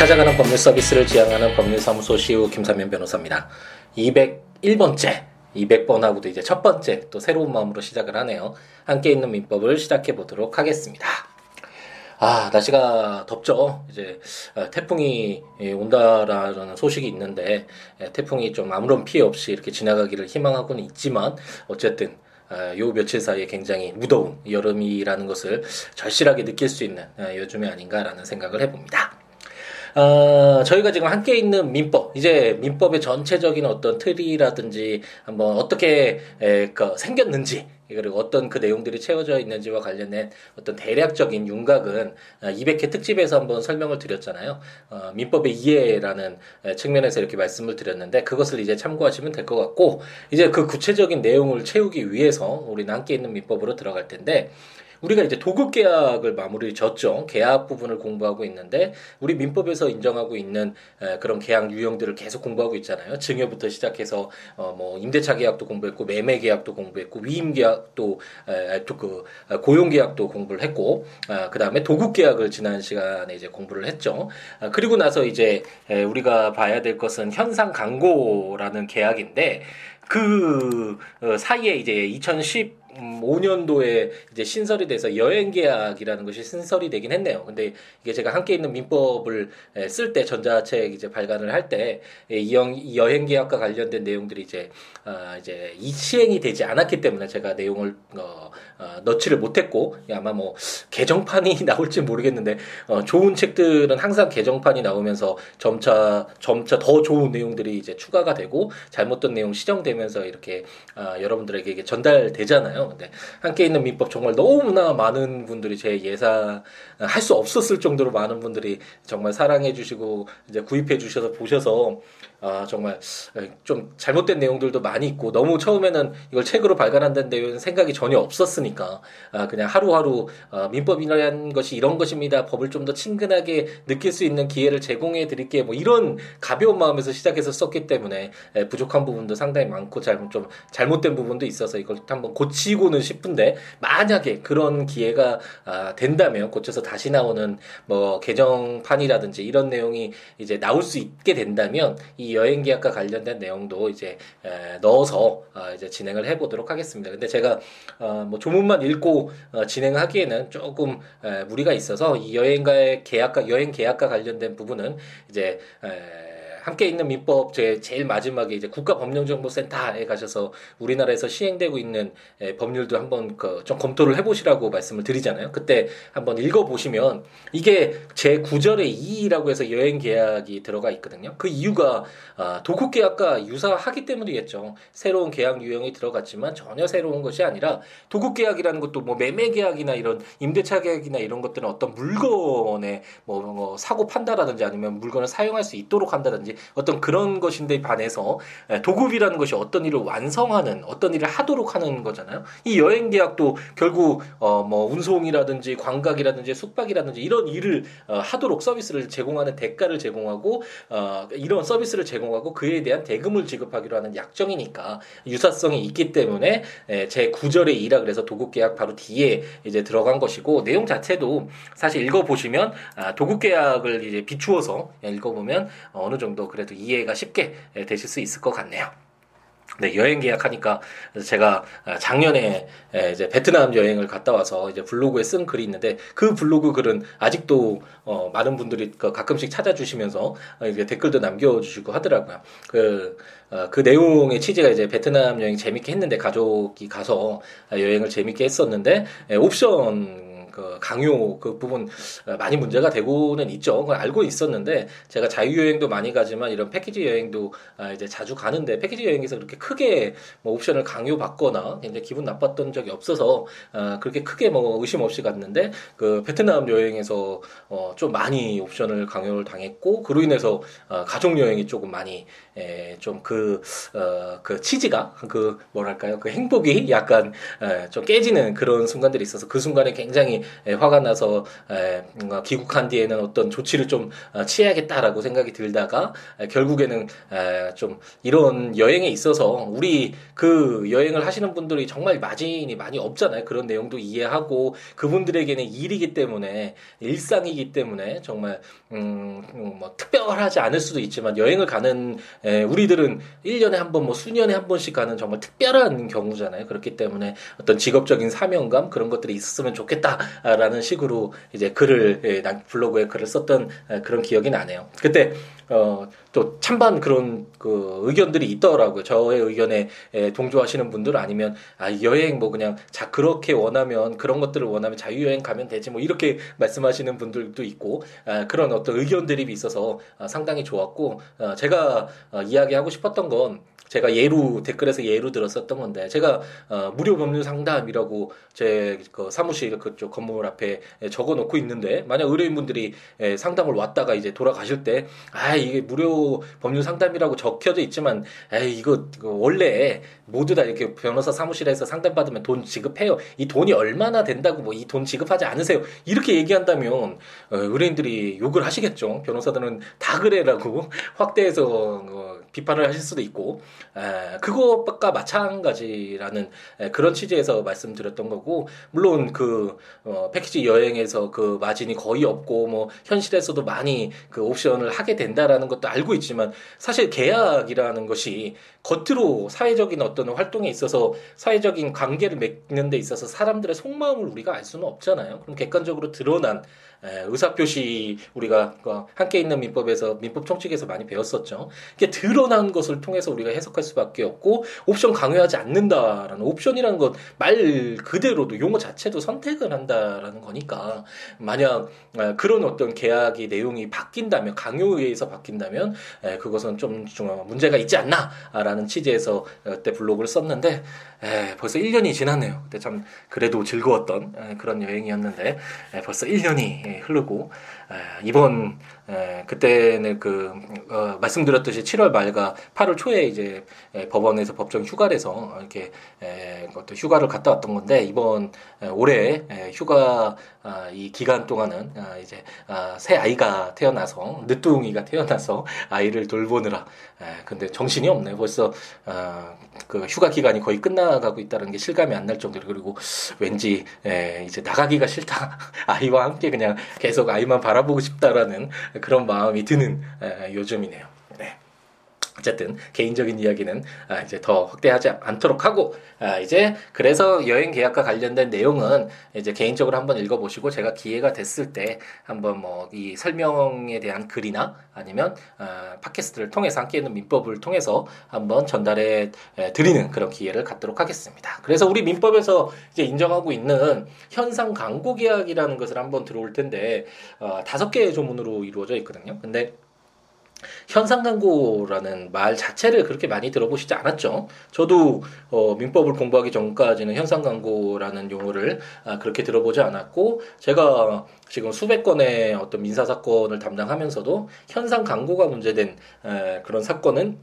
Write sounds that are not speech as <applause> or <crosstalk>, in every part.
찾아가는 법률 서비스를 지향하는 법률사무소 시우 김삼현 변호사입니다. 201번째, 200번하고도 이제 첫 번째 또 새로운 마음으로 시작을 하네요. 함께 있는 민법을 시작해 보도록 하겠습니다. 아, 날씨가 덥죠. 이제 어, 태풍이 온다라는 소식이 있는데 예, 태풍이 좀 아무런 피해 없이 이렇게 지나가기를 희망하고는 있지만 어쨌든 어, 요 며칠 사이에 굉장히 무더운 여름이라는 것을 절실하게 느낄 수 있는 어, 요즘이 아닌가라는 생각을 해봅니다. 어, 저희가 지금 함께 있는 민법, 이제 민법의 전체적인 어떤 틀이라든지 한번 어떻게 에, 그 생겼는지 그리고 어떤 그 내용들이 채워져 있는지와 관련된 어떤 대략적인 윤곽은 200회 어, 특집에서 한번 설명을 드렸잖아요. 어, 민법의 이해라는 측면에서 이렇게 말씀을 드렸는데 그것을 이제 참고하시면 될 것 같고 이제 그 구체적인 내용을 채우기 위해서 우리는 함께 있는 민법으로 들어갈 텐데 우리가 이제 도급 계약을 마무리 졌죠. 계약 부분을 공부하고 있는데 우리 민법에서 인정하고 있는 그런 계약 유형들을 계속 공부하고 있잖아요. 증여부터 시작해서 어 뭐 임대차 계약도 공부했고 매매 계약도 공부했고 위임 계약도 어, 고용 계약도 공부를 했고 아, 그다음에 도급 계약을 지난 시간에 이제 공부를 했죠. 아, 그리고 나서 이제 우리가 봐야 될 것은 현상 강고라는 계약인데 그 어, 사이에 이제 2010 5년도에 이제 신설이 돼서 여행 계약이라는 것이 신설이 되긴 했네요. 근데 이게 제가 함께 있는 민법을 쓸 때 전자책 이제 발간을 할때이 여행 계약과 관련된 내용들이 이제 아 이제 이 시행이 되지 않았기 때문에 제가 내용을 어, 어 넣지를 못했고 아마 뭐 개정판이 <laughs> 나올지 모르겠는데 어 좋은 책들은 항상 개정판이 나오면서 점차 점차 더 좋은 내용들이 이제 추가가 되고 잘못된 내용 시정되면서 이렇게 아 여러분들에게 전달되잖아요. 근데 함께 있는 민법 정말 너무나 많은 분들이 제 예상 할 수 없었을 정도로 많은 분들이 정말 사랑해 주시고 이제 구입해 주셔서 보셔서 아, 정말 좀 잘못된 내용들도 많이 있고 너무 처음에는 이걸 책으로 발간한다는 생각이 전혀 없었으니까 아, 그냥 하루하루 아, 민법이라는 것이 이런 것입니다. 법을 좀 더 친근하게 느낄 수 있는 기회를 제공해 드릴게 뭐 이런 가벼운 마음에서 시작해서 썼기 때문에 에, 부족한 부분도 상당히 많고 잘못 좀 잘못된 부분도 있어서 이걸 한번 고치고는 싶은데 만약에 그런 기회가 아, 된다면 고쳐서 다시 나오는 뭐 개정판이라든지 이런 내용이 이제 나올 수 있게 된다면 이 여행 계약과 관련된 내용도 이제 에, 넣어서 어, 이제 진행을 해보도록 하겠습니다. 근데 제가 어, 뭐 조문만 읽고 어, 진행하기에는 조금 에, 무리가 있어서 이 여행과의 계약과 여행 계약과 관련된 부분은 이제 에, 함께 있는 민법 제 제일 마지막에 이제 국가법령정보센터에 가셔서 우리나라에서 시행되고 있는 에, 법률도 한번 그 좀 검토를 해보시라고 말씀을 드리잖아요. 그때 한번 읽어보시면 이게 제 9절의 2라고 해서 여행 계약이 들어가 있거든요. 그 이유가 아, 도급 계약과 유사하기 때문이겠죠. 새로운 계약 유형이 들어갔지만 전혀 새로운 것이 아니라 도급 계약이라는 것도 뭐 매매 계약이나 이런 임대차 계약이나 이런 것들은 어떤 물건에 뭐, 뭐 사고 판다라든지 아니면 물건을 사용할 수 있도록 한다든지 있다든지 어떤 그런 것인데 반해서 도급이라는 것이 어떤 일을 완성하는 어떤 일을 하도록 하는 거잖아요. 이 여행 계약도 결국 어 뭐 운송이라든지 관광이라든지 숙박이라든지 이런 일을 어 하도록 서비스를 제공하는 대가를 제공하고 어 이런 서비스를 제공하고 그에 대한 대금을 지급하기로 하는 약정이니까 유사성이 있기 때문에 제 9절의 2라 그래서 도급 계약 바로 뒤에 이제 들어간 것이고 내용 자체도 사실 읽어 보시면 아, 도급 계약을 이제 비추어서 읽어 보면 어느 정도 정도 그래도 이해가 쉽게 되실 수 있을 것 같네요. 네, 여행 계약하니까 제가 작년에 이제 베트남 여행을 갔다 와서 이제 블로그에 쓴 글이 있는데 그 블로그 글은 아직도 어 많은 분들이 그 가끔씩 찾아주시면서 이제 댓글도 남겨주시고 하더라고요. 그, 어, 그 내용의 취지가 이제 베트남 여행 재밌게 했는데 가족이 가서 여행을 재밌게 했었는데 옵션 그 강요 그 부분 어, 많이 문제가 되고는 있죠. 그걸 알고 있었는데 제가 자유여행도 많이 가지만 이런 패키지 여행도 아, 이제 자주 가는데 패키지 여행에서 그렇게 크게 뭐 옵션을 강요받거나 이제 기분 나빴던 적이 없어서 아, 그렇게 크게 뭐 의심 없이 갔는데 그 베트남 여행에서 어, 좀 많이 옵션을 강요를 당했고 그로 인해서 어, 가족 여행이 조금 많이 좀그 어, 그 치즈가 그 뭐랄까요? 그 행복이 약간 에, 좀 깨지는 그런 순간들이 있어서 그 순간에 굉장히 에, 화가 나서 에, 귀국한 뒤에는 어떤 조치를 좀 어, 취해야겠다라고 생각이 들다가 에, 결국에는 에, 좀 이런 여행에 있어서 우리 그 여행을 하시는 분들이 정말 마진이 많이 없잖아요. 그런 내용도 이해하고 그분들에게는 일이기 때문에 일상이기 때문에 정말 음, 음, 뭐 특별하지 않을 수도 있지만 여행을 가는 에, 우리들은 1년에 한 번 뭐 수년에 한 번씩 가는 정말 특별한 경우잖아요. 그렇기 때문에 어떤 직업적인 사명감 그런 것들이 있었으면 좋겠다라는 식으로 이제 글을 예, 블로그에 글을 썼던 그런 기억이 나네요. 그때 어, 또 찬반 그런 그 의견들이 있더라고요. 저의 의견에 에, 동조하시는 분들 아니면 아 여행 뭐 그냥 자 그렇게 원하면 그런 것들을 원하면 자유 여행 가면 되지 뭐 이렇게 <laughs> 말씀하시는 분들도 있고 아, 그런 어떤 의견 들이 있어서 아, 상당히 좋았고 어, 제가 어, 이야기하고 싶었던 건 제가 예로 댓글에서 예로 들었었던 건데 제가 어, 무료 법률 상담이라고 제 그 사무실 그쪽 건물 앞에 적어 놓고 있는데 만약 의뢰인분들이 에, 상담을 왔다가 이제 돌아가실 때 아 이게 무료 법률 상담이라고 적혀져 있지만 에이 이거, 이거 원래 모두 다 이렇게 변호사 사무실에서 상담 받으면 돈 지급해요. 이 돈이 얼마나 된다고 뭐 이 돈 지급하지 않으세요? 이렇게 얘기한다면 어, 의뢰인들이 욕을 하시겠죠. 변호사들은 다 그래라고 <laughs> 확대해서 어, 비판을 하실 수도 있고 에, 그것과 마찬가지라는 에, 그런 취지에서 말씀드렸던 거고 물론 그 어, 패키지 여행에서 그 마진이 거의 없고 뭐 현실에서도 많이 그 옵션을 하게 된다라는 것도 알고 있지만 사실 계약이라는 것이 겉으로 사회적인 어떤 활동에 있어서 사회적인 관계를 맺는 데 있어서 사람들의 속마음을 우리가 알 수는 없잖아요. 그럼 객관적으로 드러난 의사표시 우리가 그 함께 있는 민법에서 민법 총칙에서 많이 배웠었죠. 이게 드러난 것을 통해서 우리가 해석할 수밖에 없고 옵션 강요하지 않는다라는 옵션이라는 것 말 그대로도 용어 자체도 선택을 한다라는 거니까 만약 그런 어떤 계약의 내용이 바뀐다면 강요에 의해서 바뀐다면 그것은 좀, 좀 문제가 있지 않나라는 취지에서 그때 블로그를 썼는데 벌써 1년이 지났네요. 그때 참 그래도 즐거웠던 그런 여행이었는데 벌써 1년이 예, 흐르고 이번 그때는 그 어, 말씀드렸듯이 7월 말과 8월 초에 이제 법원에서 법정 휴가래서 이렇게 어떤 휴가를 갔다 왔던 건데 이번 올해 휴가 아, 이 기간 동안은 아, 이제 아, 새 아이가 태어나서 늦둥이가 태어나서 아이를 돌보느라 근데 정신이 없네요. 벌써 그 휴가 기간이 거의 끝나가고 있다는 게 실감이 안 날 정도로 그리고 왠지 이제 나가기가 싫다 <laughs> 아이와 함께 그냥 계속 아이만 바라보고 싶다라는 그런 마음이 드는 요즘이네요. 네. 어쨌든 개인적인 이야기는 아, 이제 더 확대하지 않도록 하고 아, 이제 그래서 여행 계약과 관련된 내용은 이제 개인적으로 한번 읽어보시고 제가 기회가 됐을 때 한번 뭐 이 설명에 대한 글이나 아니면 아, 팟캐스트를 통해서 함께 있는 민법을 통해서 한번 전달해 드리는 그런 기회를 갖도록 하겠습니다. 그래서 우리 민법에서 이제 인정하고 있는 현상 광고 계약이라는 것을 한번 들어올 텐데 어, 다섯 개의 조문으로 이루어져 있거든요. 근데 현상 광고라는 말 자체를 그렇게 많이 들어보시지 않았죠. 저도 어, 민법을 공부하기 전까지는 현상 광고라는 용어를 아, 그렇게 들어보지 않았고 제가 지금 수백 건의 어떤 민사 사건을 담당하면서도 현상 광고가 문제된 에, 그런 사건은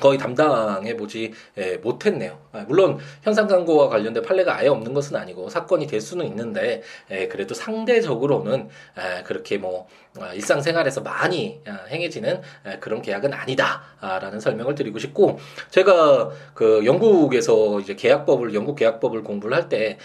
거의 담당해 보지 예, 못했네요. 아, 물론 현상 광고와 관련된 판례가 아예 없는 것은 아니고 사건이 될 수는 있는데 예, 그래도 상대적으로는 예, 그렇게 뭐 아, 일상생활에서 많이 아, 행해지는 그런 계약은 아니다라는 설명을 드리고 싶고 제가 그 영국에서 이제 계약법을 영국 계약법을 공부를 할 때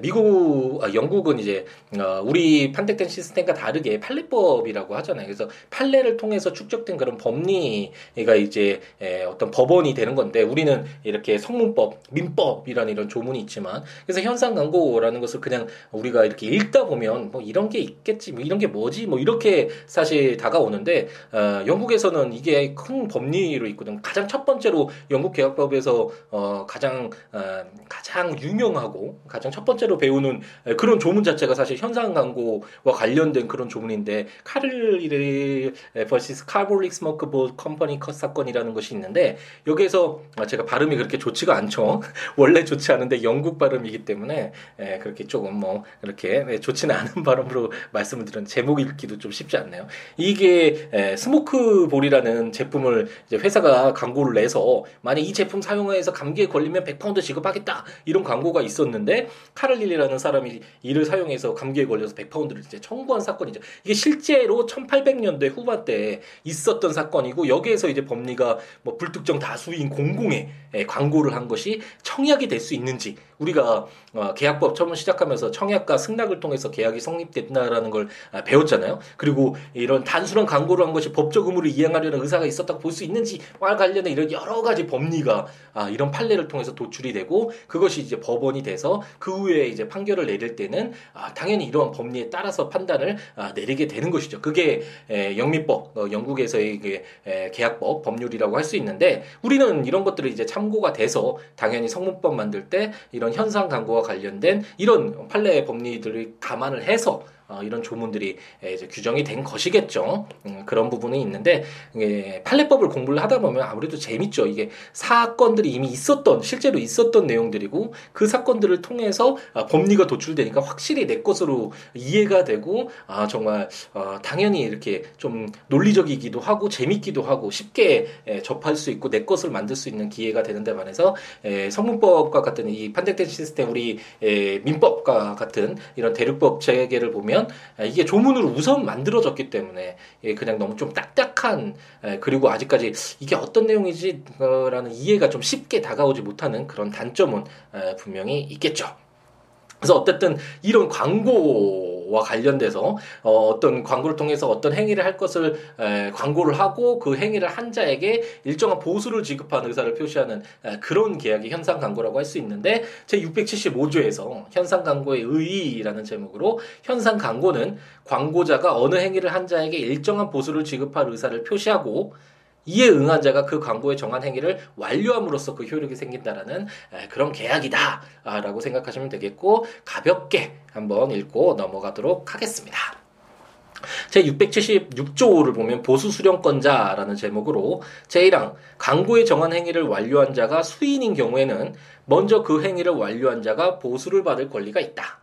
미국 아, 영국은 이제 어, 우리 판택된 시스템과 다르게 판례법이라고 하잖아요. 그래서 판례를 통해서 축적된 그런 법리가 이제 어떤 법원이 되는 건데 우리는 이렇게 성문법, 민법이라는 이런 조문이 있지만 그래서 현상 광고라는 것을 그냥 우리가 이렇게 읽다 보면 뭐 이런 게 있겠지, 뭐 이런 게 뭐지, 뭐 이렇게 사실 다가오는데 어, 영국에서는 이게 큰 법리로 있거든. 가장 첫 번째로 영국 개혁법에서 어, 가장 어, 가장 유명하고 가장 첫 번째로 배우는 그런 조문 자체가 사실 현상 광고와 관련된 그런 조문인데 카를리 vs Carbolic Smoke Ball Company 컷 사건이라는 것이 있는데 여기에서 아, 제가 발음이 그렇게 좋지가 않죠. <laughs> 원래 좋지 않은데 영국 발음이기 때문에 예, 그렇게 조금 뭐 이렇게 예, 좋지는 않은 발음으로 말씀을 드렸는데 제목 읽기도 좀 쉽지 않네요. 이게 예, Smoke Ball이라는 제품을 이제 회사가 광고를 내서 만약 이 제품 사용해서 감기에 걸리면 100파운드 지급하겠다 이런 광고가 있었는데 카를릴이라는 사람이 이를 사용해서 감기에 걸려서 100파운드를 이제 청구한 사건이죠. 이게 실제로 1800년대 후반 때 있었던 사건이고 여기에서 이제 법리가 뭐 불특정 다수인 공공의 예, 광고를 한 것이 청약이 될 수 있는지 우리가 어, 계약법 처음 시작하면서 청약과 승낙을 통해서 계약이 성립됐다라는 걸 아, 배웠잖아요. 그리고 이런 단순한 광고를 한 것이 법적 의무를 이행하려는 의사가 있었다고 볼 수 있는지와 관련해 이런 여러 가지 법리가 아, 이런 판례를 통해서 도출이 되고 그것이 이제 법원이 돼서 그 후에 이제 판결을 내릴 때는 아, 당연히 이러한 법리에 따라서 판단을 내리게 되는 것이죠. 그게 영미법 어, 영국에서의 계약법 법률이라고 할 수 있는데 우리는 이런 것들을 이제 참고가 돼서 당연히 성문법 만들 때 이런 현상 광고와 관련된 이런 판례 법리들을 감안을 해서 어, 이런 조문들이 이제 규정이 된 것이겠죠. 음, 그런 부분이 있는데 예, 판례법을 공부를 하다 보면 아무래도 재밌죠. 이게 사건들이 이미 있었던 실제로 있었던 내용들이고 그 사건들을 통해서 아, 법리가 도출되니까 확실히 내 것으로 이해가 되고 아 정말 어, 당연히 이렇게 좀 논리적이기도 하고 재밌기도 하고 쉽게 예, 접할 수 있고 내 것을 만들 수 있는 기회가 되는데 반해서 예, 성문법과 같은 이 판택된 시스템 우리 예, 민법과 같은 이런 대륙법 체계를 보면 보면 아, 이게 조문으로 우선 만들어졌기 때문에 예, 그냥 너무 좀 딱딱한 예, 그리고 아직까지 이게 어떤 내용이지라는 이해가 좀 쉽게 다가오지 못하는 그런 단점은 예, 분명히 있겠죠. 그래서 어쨌든 이런 광고 와 관련돼서 어, 떤 광고를 통해서 어떤 행위를 할 것을 에, 광고를 하고 그 행위를 한 자에게 일정한 보수를 지급하는 의사를 표시하는 에, 그런 계약이 현상 광고라고 할 수 있는데 제 675조에서 현상 광고의 의의라는 제목으로 현상 광고는 광고자가 어느 행위를 한 자에게 일정한 보수를 지급할 의사를 표시하고 이에 응한 자가 그 광고에 정한 행위를 완료함으로써 그 효력이 생긴다라는 그런 계약이다라고 생각하시면 되겠고 가볍게 한번 읽고 넘어가도록 하겠습니다. 제 676조를 보면 보수 수령권자라는 제목으로 제1항 광고에 정한 행위를 완료한 자가 수인인 경우에는 먼저 그 행위를 완료한 자가 보수를 받을 권리가 있다.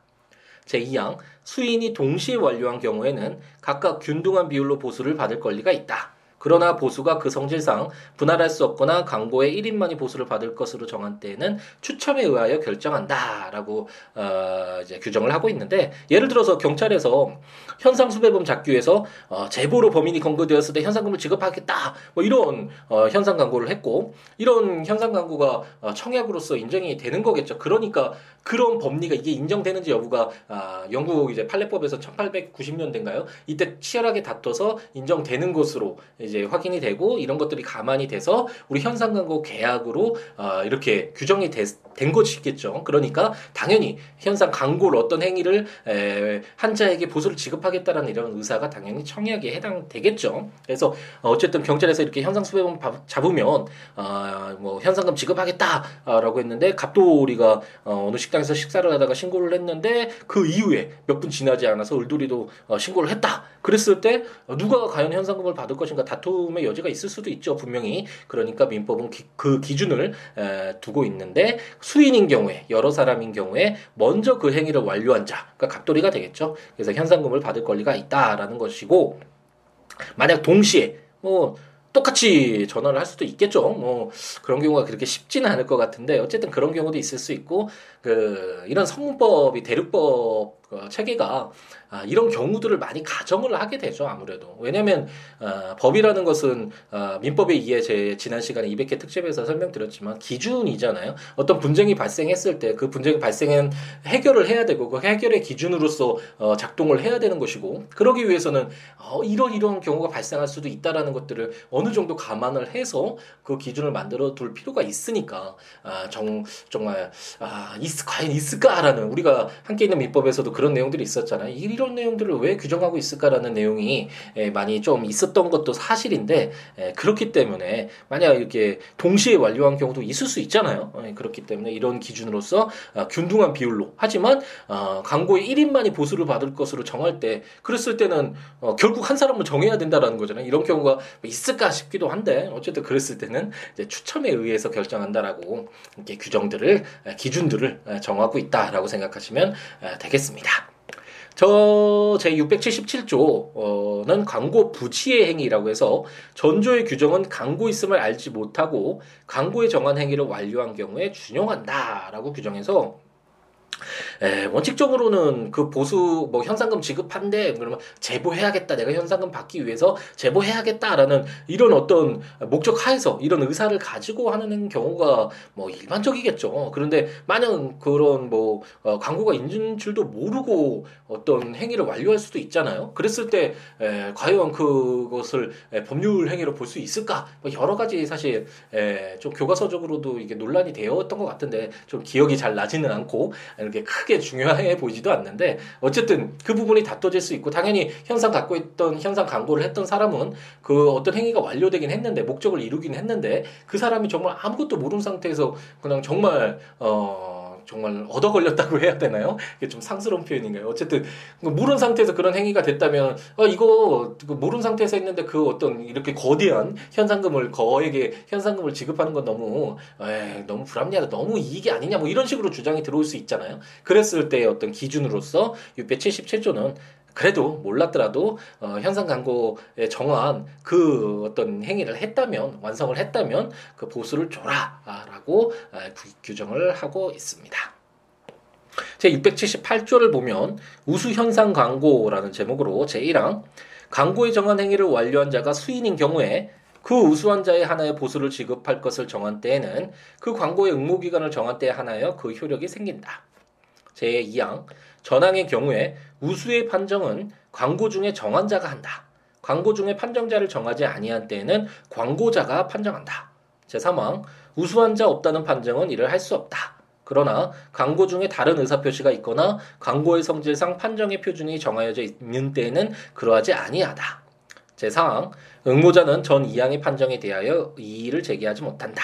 제2항 수인이 동시에 완료한 경우에는 각각 균등한 비율로 보수를 받을 권리가 있다. 그러나 보수가 그 성질상 분할할 수 없거나 광고의 1인만이 보수를 받을 것으로 정한 때에는 추첨에 의하여 결정한다라고 어, 이제 규정을 하고 있는데 예를 들어서 경찰에서 현상 수배범 잡기 위해서 어, 제보로 범인이 검거되었을 때 현상금을 지급하겠다 뭐 이런 어, 현상 광고를 했고 이런 현상 광고가 어, 청약으로서 인정이 되는 거겠죠. 그러니까 그런 법리가 이게 인정되는지 여부가 아, 영국 이제 판례법에서 1890년대인가요? 이때 치열하게 다퉈서 인정되는 것으로 이제 확인이 되고 이런 것들이 가만히 돼서 우리 현상 광고 계약으로 어, 이렇게 규정이 되, 된 것이겠죠. 그러니까 당연히 현상 광고를 어떤 행위를 에, 한자에게 보수를 지급하겠다라는 이런 의사가 당연히 청약에 해당되겠죠. 그래서 어쨌든 경찰에서 이렇게 현상 수배범 잡으면 어, 뭐 현상금 지급하겠다라고 했는데 갑돌이가 어, 어느 식당에서 식사를 하다가 신고를 했는데 그 이후에 몇 분 지나지 않아서 을돌이도 어, 신고를 했다. 그랬을 때 누가 과연 현상금을 받을 것인가 다 툼의 여지가 있을 수도 있죠. 분명히 그러니까 민법은 기, 그 기준을 에, 두고 있는데 수인인 경우에 여러 사람인 경우에 먼저 그 행위를 완료한 자, 그러니까 갑돌이가 되겠죠. 그래서 현상금을 받을 권리가 있다라는 것이고 만약 동시에 뭐 똑같이 전화를 할 수도 있겠죠. 뭐 그런 경우가 그렇게 쉽지는 않을 것 같은데 어쨌든 그런 경우도 있을 수 있고 그 이런 성문법이 대륙법 어, 체계가 아, 이런 경우들을 많이 가정을 하게 되죠 아무래도. 왜냐하면 어, 법이라는 것은 어, 민법에 의해 제 지난 시간에 200회 특집에서 설명드렸지만 기준이잖아요. 어떤 분쟁이 발생했을 때 그 분쟁이 발생한 해결을 해야 되고 그 해결의 기준으로서 어, 작동을 해야 되는 것이고 그러기 위해서는 어, 이런 이런 경우가 발생할 수도 있다라는 것들을 어느 정도 감안을 해서 그 기준을 만들어 둘 필요가 있으니까 아, 정, 정말 아, 있, 과연 있을까라는 우리가 함께 있는 민법에서도 그런 내용들이 있었잖아요. 이런 내용들을 왜 규정하고 있을까라는 내용이 예, 많이 좀 있었던 것도 사실인데 예, 그렇기 때문에 만약 이렇게 동시에 완료한 경우도 있을 수 있잖아요. 예, 그렇기 때문에 이런 기준으로서 아, 균등한 비율로 하지만 어, 광고의 1인만이 보수를 받을 것으로 정할 때 그랬을 때는 어, 결국 한 사람을 정해야 된다라는 거잖아요. 이런 경우가 있을까 싶기도 한데 어쨌든 그랬을 때는 추첨에 의해서 결정한다라고 이렇게 규정들을 기준들을 정하고 있다라고 생각하시면 되겠습니다. 저 제 677조는 광고 부지의 행위라고 해서 전조의 규정은 광고 있음을 알지 못하고 광고에 정한 행위를 완료한 경우에 준용한다라고 규정해서 에, 원칙적으로는 그 보수 뭐 현상금 지급한데 그러면 제보해야겠다. 내가 현상금 받기 위해서 제보해야겠다라는 이런 어떤 목적 하에서 이런 의사를 가지고 하는 경우가 뭐 일반적이겠죠. 그런데 만약 그런 뭐 어, 광고가 있는 줄도 모르고 어떤 행위를 완료할 수도 있잖아요. 그랬을 때 에, 과연 그것을 에, 법률 행위로 볼 수 있을까? 뭐 여러 가지 사실 에, 좀 교과서적으로도 이게 논란이 되었던 것 같은데 좀 기억이 잘 나지는 않고 이렇게 크게 중요해 보이지도 않는데 어쨌든 그 부분이 다퉈질 수 있고 당연히 현상 갖고 있던 현상 광고를 했던 사람은 그 어떤 행위가 완료되긴 했는데 목적을 이루긴 했는데 그 사람이 정말 아무것도 모르는 상태에서 그냥 정말 어 정말 얻어 걸렸다고 해야 되나요? 이게 좀 상스러운 표현인가요? 어쨌든 그 모르는 상태에서 그런 행위가 됐다면 아 이거 그 모르는 상태에서 했는데 그 어떤 이렇게 거대한 현상금을 거에게 현상금을 지급하는 건 너무 에 너무 불합리하다 너무 이익이 아니냐 뭐 이런 식으로 주장이 들어올 수 있잖아요. 그랬을 때 어떤 기준으로서 677조는 그래도 몰랐더라도 어, 현상 광고에 정한 그 어떤 행위를 했다면 완성을 했다면 그 보수를 줘라라고 어, 규정을 하고 있습니다. 제 678조를 보면 우수 현상 광고라는 제목으로 제1항 광고에 정한 행위를 완료한 자가 수인인 경우에 그 우수한 자의 하나의 보수를 지급할 것을 정한 때에는 그 광고의 응모 기간을 정한 때에 하나여 그 효력이 생긴다. 제2항 전항의 경우에 우수의 판정은 광고 중에 정한자가 한다. 광고 중에 판정자를 정하지 아니한 때에는 광고자가 판정한다. 제3항 우수한 자 없다는 판정은 이를 할 수 없다. 그러나 광고 중에 다른 의사표시가 있거나 광고의 성질상 판정의 표준이 정하여져 있는 때에는 그러하지 아니하다. 제4항 응모자는 전 2항의 판정에 대하여 이의를 제기하지 못한다.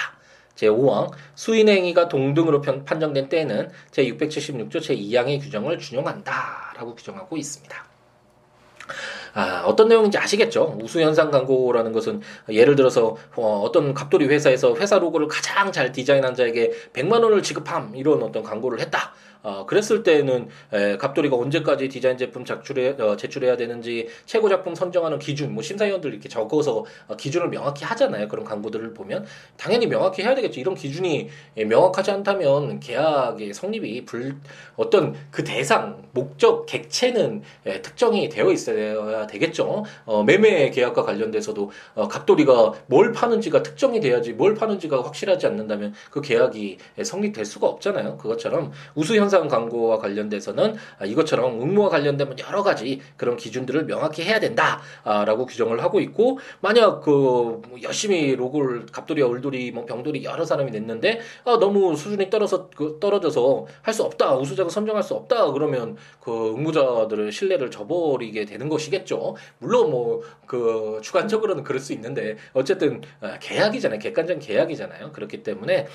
제5항 수인행위가 동등으로 판정된 때에는 제676조 제2항의 규정을 준용한다라고 규정하고 있습니다. 아, 어떤 내용인지 아시겠죠? 우수현상 광고라는 것은 예를 들어서 어, 떤 갑돌이 회사에서 회사 로고를 가장 잘 디자인한 자에게 100만 원을 지급함 이런 어떤 광고를 했다. 어, 그랬을 때는 에, 갑돌이가 언제까지 디자인 제품 작출해, 어, 제출해야 되는지 최고 작품 선정하는 기준, 뭐 심사위원들 이렇게 적어서 어, 기준을 명확히 하잖아요. 그런 광고들을 보면 당연히 명확히 해야 되겠죠. 이런 기준이 예, 명확하지 않다면 계약의 성립이 불 어떤 그 대상, 목적, 객체는 예, 특정이 되어 있어야 되겠죠. 어, 매매 계약과 관련돼서도 어, 갑돌이가 뭘 파는지가 특정이 돼야지 뭘 파는지가 확실하지 않는다면 그 계약이 예, 성립될 수가 없잖아요. 그것처럼 우수 현상 영상 광고와 관련돼서는 아, 이것처럼 응모와 관련된 여러 가지 그런 기준들을 명확히 해야 된다라고 규정을 하고 있고 만약 그뭐 열심히 로고를 갑돌이, 얼돌이, 뭐 병돌이 여러 사람이 냈는데 아, 너무 수준이 떨어서 그 떨어져서 할 수 없다 우수자가 선정할 수 없다 그러면 그 응모자들의 신뢰를 저버리게 되는 것이겠죠. 물론 뭐 그 주관적으로는 그럴 수 있는데 어쨌든 아, 계약이잖아요. 객관적 계약이잖아요. 그렇기 때문에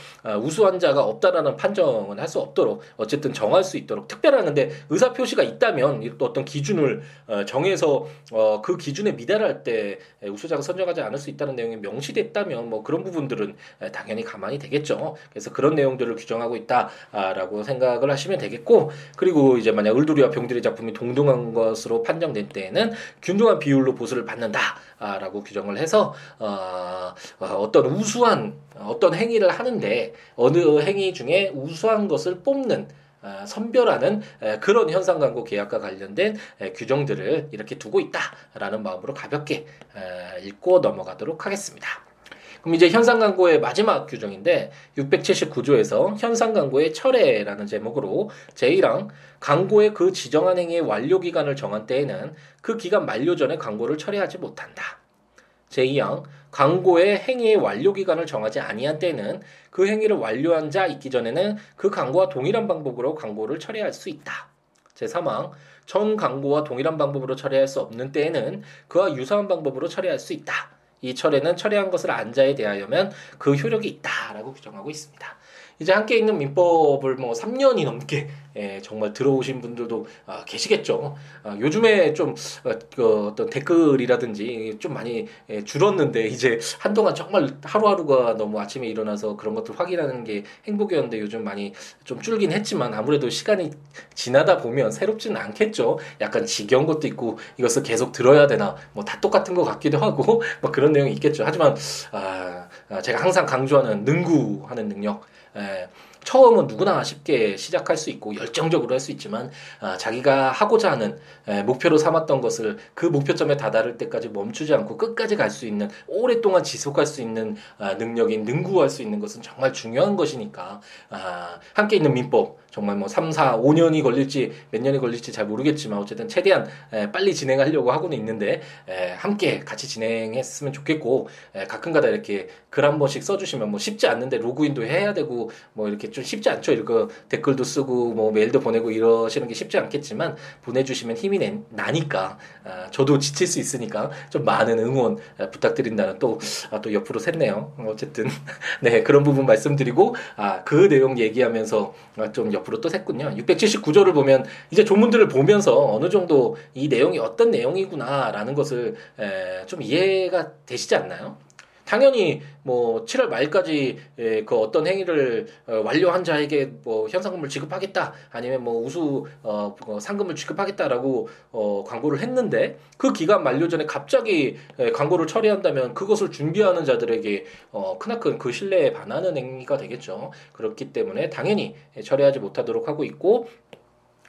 우수한 자가 없다라는 판정은 할 수 없도록 어쨌든 어쨌든 정할 수 있도록 특별한 근데 의사 표시가 있다면 또 어떤 기준을 어, 정해서 어, 그 기준에 미달할 때 우수자가 선정하지 않을 수 있다는 내용이 명시됐다면 뭐 그런 부분들은 당연히 가만히 되겠죠. 그래서 그런 내용들을 규정하고 있다라고 생각을 하시면 되겠고 그리고 이제 만약 을두리와 병들이 작품이 동등한 것으로 판정된 때에는 균등한 비율로 보수를 받는다 라고 규정을 해서 어, 어떤 우수한 어떤 행위를 하는데 어느 행위 중에 우수한 것을 뽑는 아, 선별하는 그런 현상 광고 계약과 관련된 규정들을 이렇게 두고 있다라는 마음으로 가볍게 읽고 넘어가도록 하겠습니다. 그럼 이제 현상 광고의 마지막 규정인데 679조에서 현상 광고의 철회라는 제목으로 제1항 광고의 그 지정한 행위의 완료 기간을 정한 때에는 그 기간 만료 전에 광고를 철회하지 못한다. 제2항 광고의 행위의 완료 기간을 정하지 아니한 때는 그 행위를 완료한 자 있기 전에는 그 광고와 동일한 방법으로 광고를 처리할 수 있다. 제3항 전 광고와 동일한 방법으로 처리할 수 없는 때에는 그와 유사한 방법으로 처리할 수 있다. 이 철에는 처리한 것을 안자에 대하여면 그 효력이 있다라고 규정하고 있습니다. 이제 함께 있는 민법을 뭐 3년이 넘게 예, 정말 들어오신 분들도 아, 계시겠죠. 아, 요즘에 좀 어, 그 어떤 댓글이라든지 좀 많이 예, 줄었는데 이제 한동안 정말 하루하루가 너무 아침에 일어나서 그런 것들 확인하는 게 행복이었는데 요즘 많이 좀 줄긴 했지만 아무래도 시간이 지나다 보면 새롭지는 않겠죠. 약간 지겨운 것도 있고 이것을 계속 들어야 되나 뭐 다 똑같은 것 같기도 하고 <laughs> 뭐 그런 내용이 있겠죠. 하지만 아, 아 제가 항상 강조하는 능구하는 능력 에, 처음은 누구나 쉽게 시작할 수 있고 열정적으로 할 수 있지만 아, 자기가 하고자 하는 에, 목표로 삼았던 것을 그 목표점에 다다를 때까지 멈추지 않고 끝까지 갈 수 있는 오랫동안 지속할 수 있는 아, 능력인 능구할 수 있는 것은 정말 중요한 것이니까 아, 함께 있는 민법 정말 뭐 3, 4, 5년이 걸릴지 몇 년이 걸릴지 잘 모르겠지만 어쨌든 최대한 에, 빨리 진행하려고 하고는 있는데 에, 함께 같이 진행했으면 좋겠고 에, 가끔가다 이렇게 글 한 번씩 써주시면 뭐 쉽지 않는데 로그인도 해야 되고 뭐 이렇게 좀 쉽지 않죠. 이거 댓글도 쓰고 뭐 메일도 보내고 이러시는 게 쉽지 않겠지만 보내주시면 힘이 내, 나니까 아, 저도 지칠 수 있으니까 좀 많은 응원 아, 부탁드린다는 또, 아, 또 옆으로 샜네요. 어쨌든 <laughs> 네 그런 부분 말씀드리고 아, 그 내용 얘기하면서 아, 좀 옆으로 또 샜군요. 679조를 보면 이제 조문들을 보면서 어느 정도 이 내용이 어떤 내용이구나라는 것을 에, 좀 이해가 되시지 않나요? 당연히 뭐 7월 말까지 그 어떤 행위를 어, 완료한 자에게 뭐 현상금을 지급하겠다 아니면 뭐 우수 어뭐 상금을 지급하겠다라고 어 광고를 했는데 그 기간 만료 전에 갑자기 광고를 처리한다면 그것을 준비하는 자들에게 어 크나큰 그 신뢰에 반하는 행위가 되겠죠. 그렇기 때문에 당연히 처리하지 못하도록 하고 있고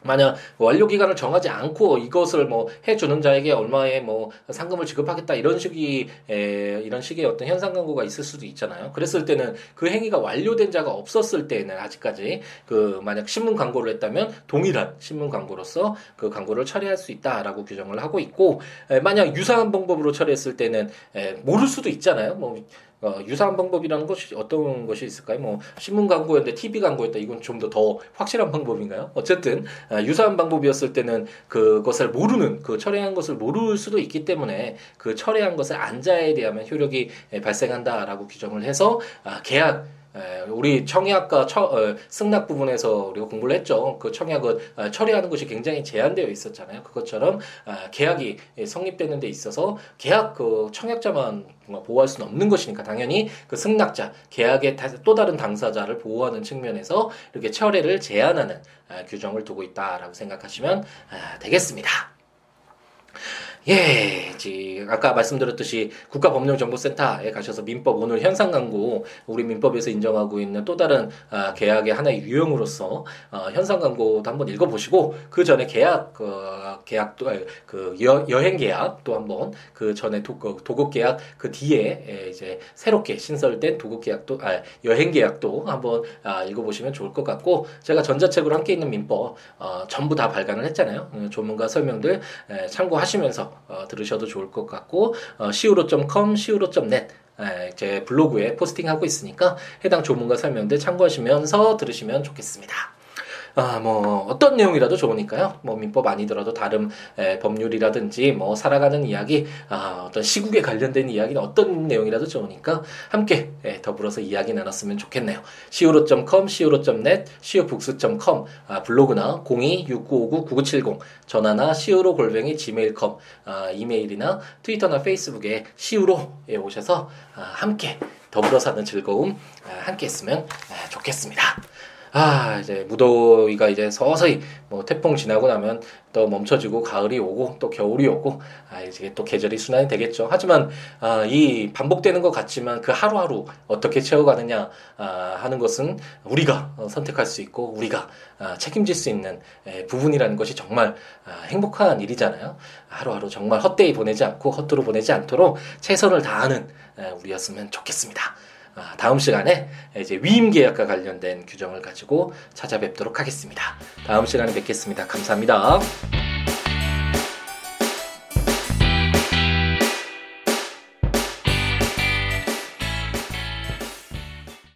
만약 완료 기간을 정하지 않고 이것을 뭐 해주는 자에게 얼마의 뭐 상금을 지급하겠다 이런 식이 에, 이런 식의 어떤 현상 광고가 있을 수도 있잖아요. 그랬을 때는 그 행위가 완료된 자가 없었을 때는 아직까지 그 만약 신문 광고를 했다면 동일한 신문 광고로서 그 광고를 처리할 수 있다라고 규정을 하고 있고 에, 만약 유사한 방법으로 처리했을 때는 에, 모를 수도 있잖아요. 뭐 어, 유사한 방법이라는 것이 어떤 것이 있을까요? 뭐 신문 광고였는데 TV 광고였다. 이건 좀 더 더 확실한 방법인가요? 어쨌든 아, 유사한 방법이었을 때는 그것을 모르는 그 철회한 것을 모를 수도 있기 때문에 그 철회한 것을 안자에 대하면 효력이 발생한다라고 규정을 해서 아, 계약 에, 우리 청약과 처, 어, 승낙 부분에서 우리가 공부를 했죠. 그 청약은 어, 처리하는 것이 굉장히 제한되어 있었잖아요. 그것처럼 어, 계약이 성립되는 데 있어서 계약 그 청약자만 보호할 수는 없는 것이니까 당연히 그 승낙자, 계약의 또 다른 당사자를 보호하는 측면에서 이렇게 철회를 제한하는 어, 규정을 두고 있다라고 생각하시면 어, 되겠습니다. 예, 지 아까 말씀드렸듯이 국가법령정보센터에 가셔서 민법 오늘 현상 광고 우리 민법에서 인정하고 있는 또 다른 아, 계약의 하나의 유형으로서 어, 현상 광고도 한번 읽어보시고 그 전에 계약 그 계약도 그 여, 여행 계약도 한번 그 전에 도, 그 도급 계약 그 뒤에 예, 이제 새롭게 신설된 도급 계약도 아, 여행 계약도 한번 아, 읽어보시면 좋을 것 같고 제가 전자책으로 함께 있는 민법 어, 전부 다 발간을 했잖아요. 음, 조문과 설명들 에, 참고하시면서 어, 들으셔도 좋을 것 같고 어, siwo.com, siwo.net 제 블로그에 포스팅하고 있으니까 해당 조문과 설명들 참고하시면서 들으시면 좋겠습니다. 아, 뭐 어떤 내용이라도 좋으니까요. 뭐 민법 아니더라도 다른 에, 법률이라든지 뭐 살아가는 이야기, 아, 어떤 시국에 관련된 이야기는 어떤 내용이라도 좋으니까 함께 에, 더불어서 이야기 나눴으면 좋겠네요. siwo.com, siwo.net, siwo북스.com 아, 블로그나 026959-9970 전화나 siwo 골뱅이 gmail.com 아, 이메일이나 트위터나 페이스북에 siwo에 오셔서 아, 함께 더불어 사는 즐거움 아, 함께 했으면 아, 좋겠습니다. 아 이제 무더위가 이제 서서히 뭐 태풍 지나고 나면 또 멈춰지고 가을이 오고 또 겨울이 오고 아 이제 또 계절이 순환이 되겠죠. 하지만 아, 이 반복되는 것 같지만 그 하루하루 어떻게 채워가느냐 아, 하는 것은 우리가 선택할 수 있고 우리가 아, 책임질 수 있는 에, 부분이라는 것이 정말 아, 행복한 일이잖아요. 하루하루 정말 헛되이 보내지 않고 헛도로 보내지 않도록 최선을 다하는 에, 우리였으면 좋겠습니다. 아, 다음 시간에 이제 위임 계약과 관련된 규정을 가지고 찾아뵙도록 하겠습니다. 다음 시간에 뵙겠습니다. 감사합니다.